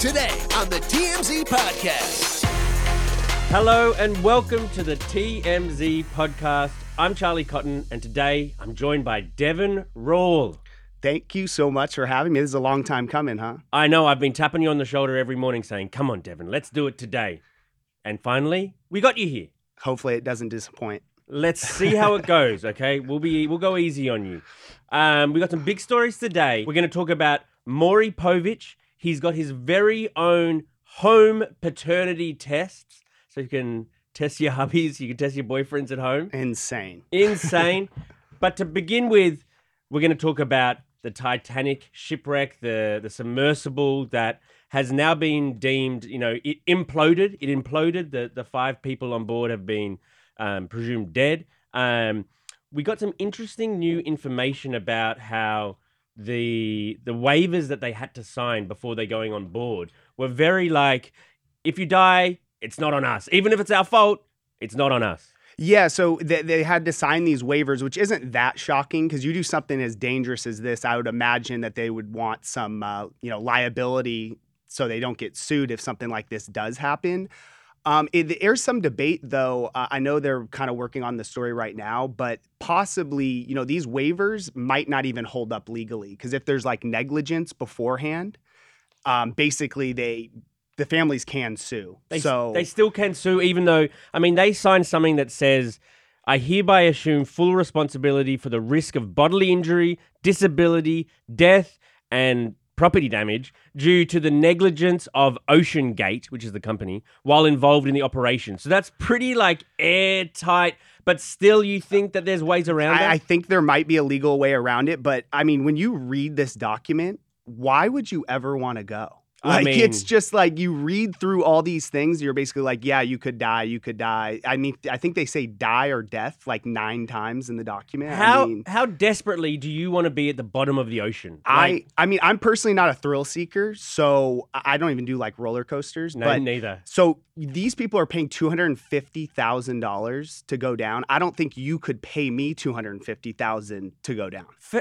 Today on the TMZ Podcast. Hello and welcome to the TMZ podcast. I'm Charlie Cotton, and today I'm joined by Deven Rall. Thank you so much for having me. This is a long time coming, huh? I know I've been tapping you on the shoulder every morning saying, Come on, Deven, let's do it today. And finally, we got you here. Hopefully, it doesn't disappoint. Let's see how it goes, okay? We'll be we'll go easy on you. Um, we got some big stories today. We're going to talk about Maury Povich. He's got his very own home paternity tests, so you can test your hubbies, you can test your boyfriends at home. Insane. Insane. but to begin with, we're going to talk about the Titanic shipwreck, the the submersible that has now been deemed, you know, it imploded. It imploded. The the five people on board have been um, presumed dead. Um, we got some interesting new information about how the the waivers that they had to sign before they going on board were very like, if you die, it's not on us. Even if it's our fault, it's not on us. Yeah, so they, they had to sign these waivers, which isn't that shocking because you do something as dangerous as this. I would imagine that they would want some, uh, you know, liability so they don't get sued if something like this does happen. Um, it, there's some debate, though. Uh, I know they're kind of working on the story right now, but possibly, you know, these waivers might not even hold up legally because if there's like negligence beforehand, um, basically they the families can sue. They, so they still can sue, even though I mean they signed something that says, "I hereby assume full responsibility for the risk of bodily injury, disability, death, and property damage due to the negligence of OceanGate, which is the company, while involved in the operation." So that's pretty like airtight. But still, you think that there's ways around? I, I think there might be a legal way around it, but I mean, when you read this document, why would you ever want to go? I Like it's just like you read through all these things, you're basically like, yeah, you could die, you could die. I mean, I think they say die or death like nine times in the document. how I mean, how desperately do you want to be at the bottom of the ocean? I, Like, I mean, I'm personally not a thrill seeker, so I I don't even do like roller coasters. no, but neither. so these people are paying two hundred and fifty thousand dollars to go down. I don't think you could pay me two hundred and fifty thousand to go down. Uh,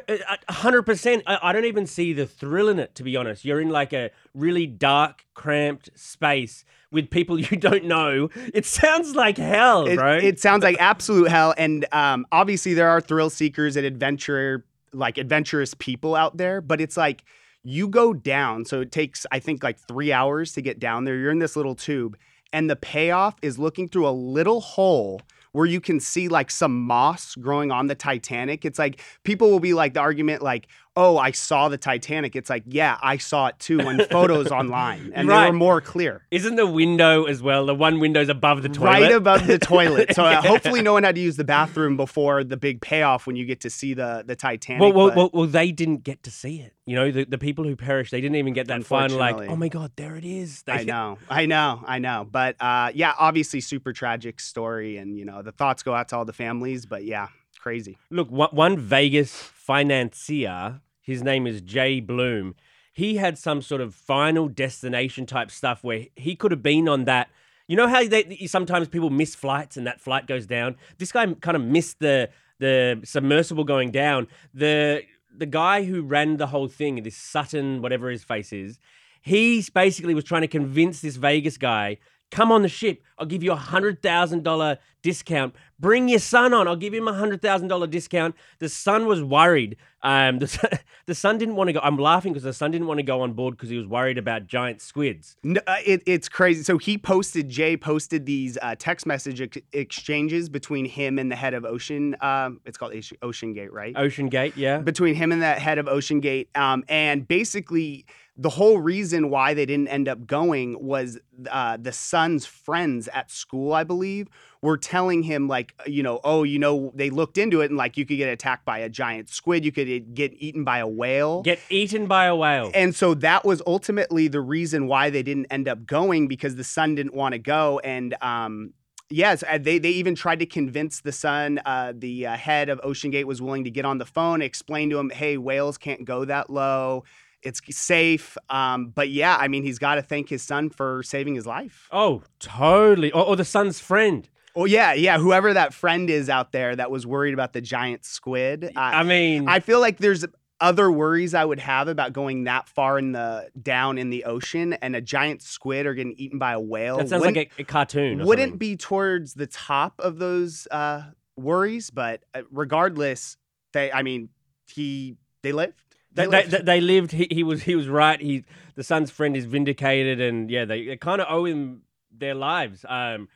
hundred percent. I I don't even see the thrill in it. To be honest, you're in like a really dark, cramped space with people you don't know. It sounds like hell, It, bro. it sounds like absolute hell. And um, obviously, there are thrill seekers and adventure, like adventurous people out there. But it's like you go down. So it takes, I think, like three hours to get down there. You're in this little tube, and the payoff is looking through a little hole where you can see like some moss growing on the Titanic. It's like people will be like the argument, like, "Oh, I saw the Titanic." It's like, yeah, I saw it too on photos online, and they were more clear. Isn't the window as well? The one window's above the toilet. Right above the toilet. So uh, Yeah. hopefully no one had to use the bathroom before the big payoff when you get to see the the Titanic. Well, well, well, well, they didn't get to see it. You know, the, the people who perished, they didn't even get that final, like, oh my God, there it is. They, I know, I know, I know. But uh, yeah, obviously super tragic story, and you know the thoughts go out to all the families. But yeah, crazy. Look, one Vegas financier, his name is Jay Bloom. He had some sort of final destination type stuff where he could have been on that. You know how they, sometimes people miss flights and that flight goes down. This guy kind of missed the the submersible going down. The the guy who ran the whole thing, this Sutton, whatever his face is, he basically was trying to convince this Vegas guy, come on the ship. I'll give you a hundred thousand dollar discount. Bring your son on. I'll give him a hundred thousand dollar discount. The son was worried. Um, the, son- the son didn't want to go. I'm laughing because the son didn't want to go on board because he was worried about giant squids. No, uh, it, it's crazy. So he posted, Jay posted these uh, text message ex- exchanges between him and the head of Ocean. Um, it's called Ocean- OceanGate, right? OceanGate, yeah. between him and that head of OceanGate. Um, and basically, the whole reason why they didn't end up going was uh, the son's friends at school, I believe, were telling him, like, you know, oh, you know, they looked into it and, like, you could get attacked by a giant squid, you could uh, get eaten by a whale. Get eaten by a whale. And so that was ultimately the reason why they didn't end up going because the son didn't want to go. And um, yes, uh, they they even tried to convince the son. Uh, the uh, head of OceanGate was willing to get on the phone, explain to him, "Hey, whales can't go that low. It's safe." Um, but yeah, I mean, he's got to thank his son for saving his life. oh, totally. Or, or the son's friend. Oh yeah, yeah. Whoever that friend is out there that was worried about the giant squid. I mean, I feel like there's other worries I would have about going that far in the down in the ocean and a giant squid or getting eaten by a whale. That sounds wouldn't- like a, a cartoon. wouldn't something. be towards the top of those uh, worries, but uh, regardless, they. I mean, he they lived. They, they, lived. they, they lived. He, he was he was right. He the son's friend is vindicated, and yeah, they, they kind of owe him their lives. Um,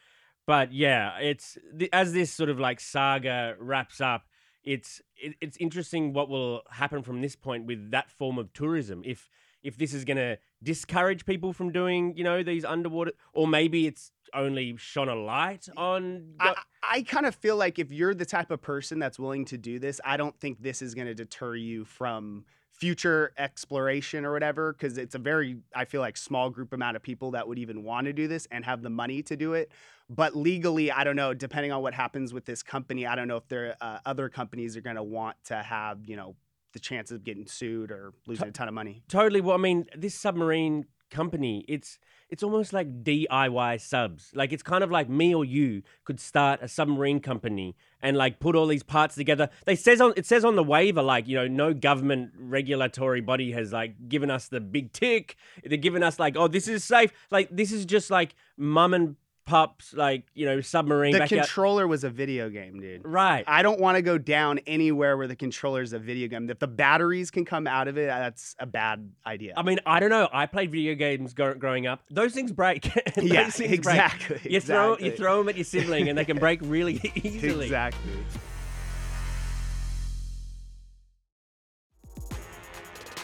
but yeah, it's as this sort of like saga wraps up. It's it, it's interesting what will happen from this point with that form of tourism. If if this is going to discourage people from doing you know these underwater, or maybe it's only shone a light on. I, I kind of feel like if you're the type of person that's willing to do this, I don't think this is going to deter you from future exploration or whatever because it's a very i feel like small group amount of people that would even want to do this and have the money to do it but legally i don't know depending on what happens with this company i don't know if there uh, other companies are going to want to have you know the chances of getting sued or losing a ton of money Totally. Well, I mean, this submarine company, it's it's almost like DIY subs. Like it's kind of like me or you could start a submarine company and like put all these parts together. They says on it says on the waiver like you know no government regulatory body has like given us the big tick. They're giving us like oh this is safe. Like this is just like mum and pups like you know submarine. the controller was a video game dude right. I don't want to go down anywhere where the controller is a video game. If the batteries can come out of it, that's a bad idea. I mean, I don't know. I played video games gro- growing up. Those things break. Those yeah, things break. exactly. You throw you throw them at your sibling, and they can break really easily. Exactly.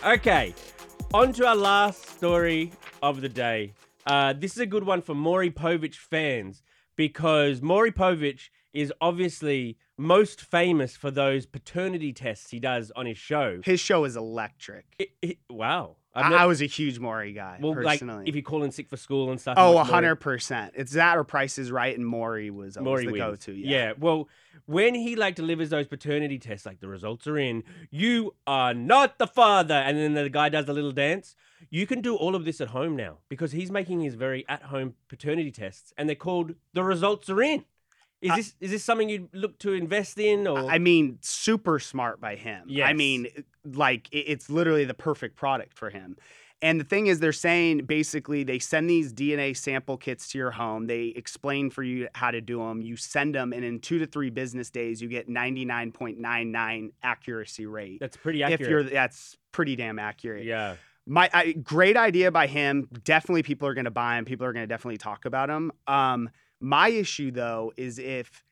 Okay, on to our last story of the day. Uh, this is a good one for Maury Povich fans because Maury Povich is obviously most famous for those paternity tests he does on his show. His show is electric. It- it- wow. I, never- I was a huge Maury guy, well, like personally. if you call in sick for school and stuff. oh, Maury- 100%. It's that or Price is Right, and Maury was always Maury the wins. go to. Yeah. Well, when he like delivers those paternity tests, like the results are in, you are not the father, and then the guy does a little dance. You can do all of this at home now because he's making his very at-home paternity tests, and they're called the results are in. Is I- this is this something you'd look to invest in or? I mean, super smart by him. I mean, like it's literally the perfect product for him. And the thing is, they're saying basically they send these DNA sample kits to your home. They explain for you how to do them. You send them, and in two to three business days, you get 99.99 accuracy rate. that's pretty accurate. If you're, that's pretty damn accurate. yeah. My I, great idea by him. Definitely, people are going to buy him. People are going to definitely talk about him. Um, my issue though is if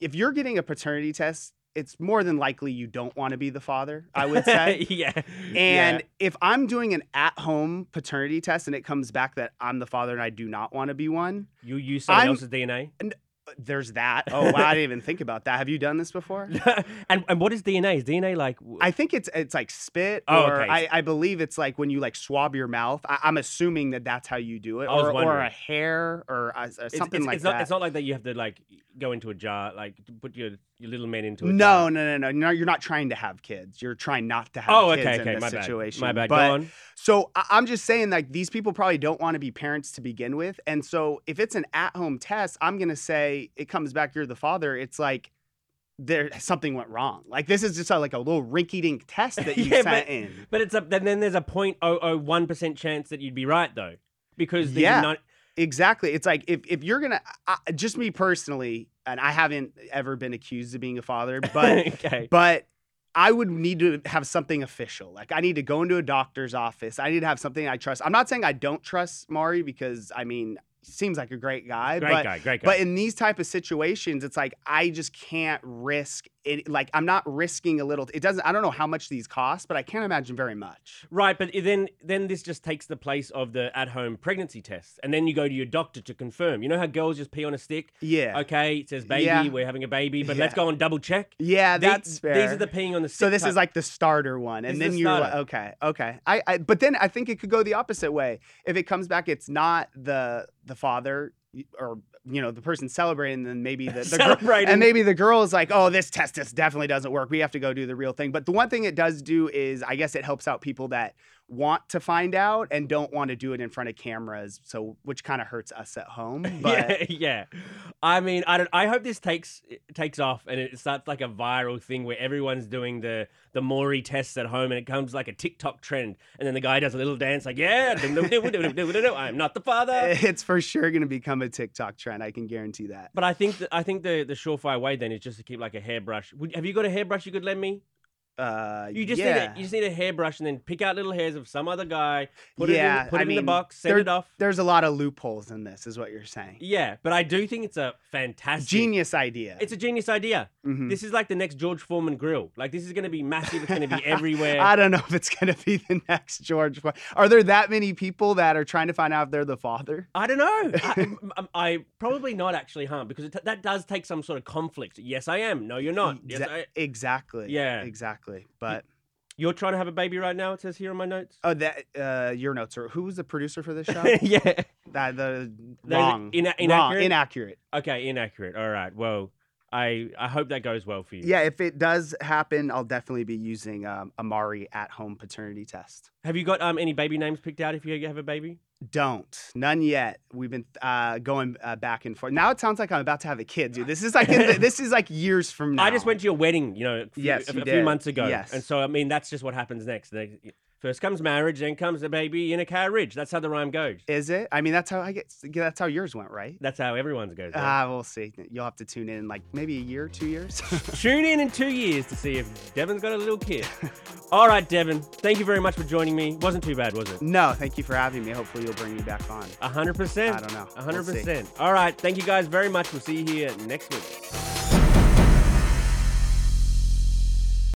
if you're getting a paternity test, it's more than likely you don't want to be the father. I would say. yeah. And if I'm doing an at-home paternity test and it comes back that I'm the father and I do not want to be one, you use someone I'm- else's DNA. There's that. Oh, wow, I didn't even think about that. Have you done this before? and and what is DNA? Is DNA like? I think it's it's like spit, Oh, or okay. I, I believe it's like when you like swab your mouth. I, I'm assuming that that's how you do it, or, or a hair, or a, a it's- something it's, like it's that. Not, it's not like that. You have to like go into a jar, like put your your little man into a no, jar. no, no, no, no. You're not trying to have kids. You're trying not to have Oh, kids okay, in okay. this My situation. bad. My bad. But Go on. So I- I'm just saying, like, these people probably don't want to be parents to begin with. And so if it's an at home test, I'm going to it comes back, you're the father. It's like there something went wrong. Like, this is just a, like a little rinky dink test that you Yeah, sent but- in. But it's a then then there's a 0.001 percent chance that you'd be right though, because Yeah. not- Exactly. It's like if, if you're to, uh, just me personally, and I haven't ever been accused of being a father, but okay. but I would need to have something official. Like I need to go into a doctor's office. I need to have something I trust. I'm not saying I don't trust Maury because I mean, seems like a great guy, Great but guy. Great guy. but in these type of situations, it's like I just can't risk it. Like I'm not risking a little. It doesn't. I don't know how much these cost, but I can't imagine very much. Right, but then then this just takes the place of the at-home pregnancy test, and then you go to your doctor to confirm. You know how girls just pee on a stick? Yeah. Okay, it says baby, Yeah. we're having a baby, but let's go and double check. Yeah, The- that's fair. These are the peeing on the stick. So this type- is like the starter one, and is then you're like, okay, okay. I, I but then I think it could go the opposite way. If it comes back, it's not the the father or you know the person celebrating, then maybe the, the girl, Celebrating. and maybe the girl is like, oh, this test just definitely doesn't work. We have to go do the real thing. But the one thing it does do is, I guess it helps out people that want to find out and don't want to do it in front of cameras. So which kind of hurts us at home. But yeah, yeah. I mean, I don't. I hope this takes takes off and it starts like a viral thing where everyone's doing the the Maury tests at home and it comes like a TikTok trend, and then the guy does a little dance like, "Yeah, I'm not the father." it's for sure going to become a TikTok trend. I can guarantee that. But I think that I think the the surefire way then is just to keep like a hairbrush. Would, have you got a hairbrush you could lend me? Uh, You just yeah. need a, you just need a hairbrush and then pick out little hairs of some other guy. Put Yeah, it in, put I it in the box, send there- it off. There's a lot of loopholes in this, is what you're saying. Yeah, but I do think it's a fantastic Genius idea. It's a genius idea. Mhm. This is like the next George Foreman grill. Like this is going to be massive. It's going to be everywhere. I don't know if it's going to be the next George. Are there that many people that are trying to find out if they're the father? I don't know. I, I, I probably not actually, huh? Because it, that does take some sort of conflict. Yes, I am. No, you're not. Yes, I, exactly. Yeah. Exactly. But you're trying to have a baby right now. It says here on my notes. oh, that uh, your notes are. Who was the producer for this show? yeah. that the wrong, ina- wrong, inaccurate? inaccurate. Okay, inaccurate. All right. Well, I I hope that goes well for you. Yeah, if it does happen, I'll definitely be using um, a Maury at home paternity test. Have you got um any baby names picked out if you have a baby? Don't. None yet. We've been uh, going uh, back and forth. Now it sounds like I'm about to have a kid, dude. This is like in this is like years from now. I just went to your wedding, you know, a few, Yes, a, a few months ago. Yes. And so, I mean, that's just what happens next. First comes marriage, then comes the baby in a carriage. That's how the rhyme goes. Is it? I mean, that's how I get. That's how yours went, right? That's how everyone's goes. right? Ah, we'll see. You'll have to tune in like maybe a year, two years. Tune in in two years to see if Deven's got a little kid. All right, Deven. Thank you very much for joining me. Wasn't too bad, was it? no, thank you for having me. Hopefully, you'll bring me back on. A hundred percent. I don't know. A We'll hundred percent. All right. Thank you guys very much. We'll see you here next week.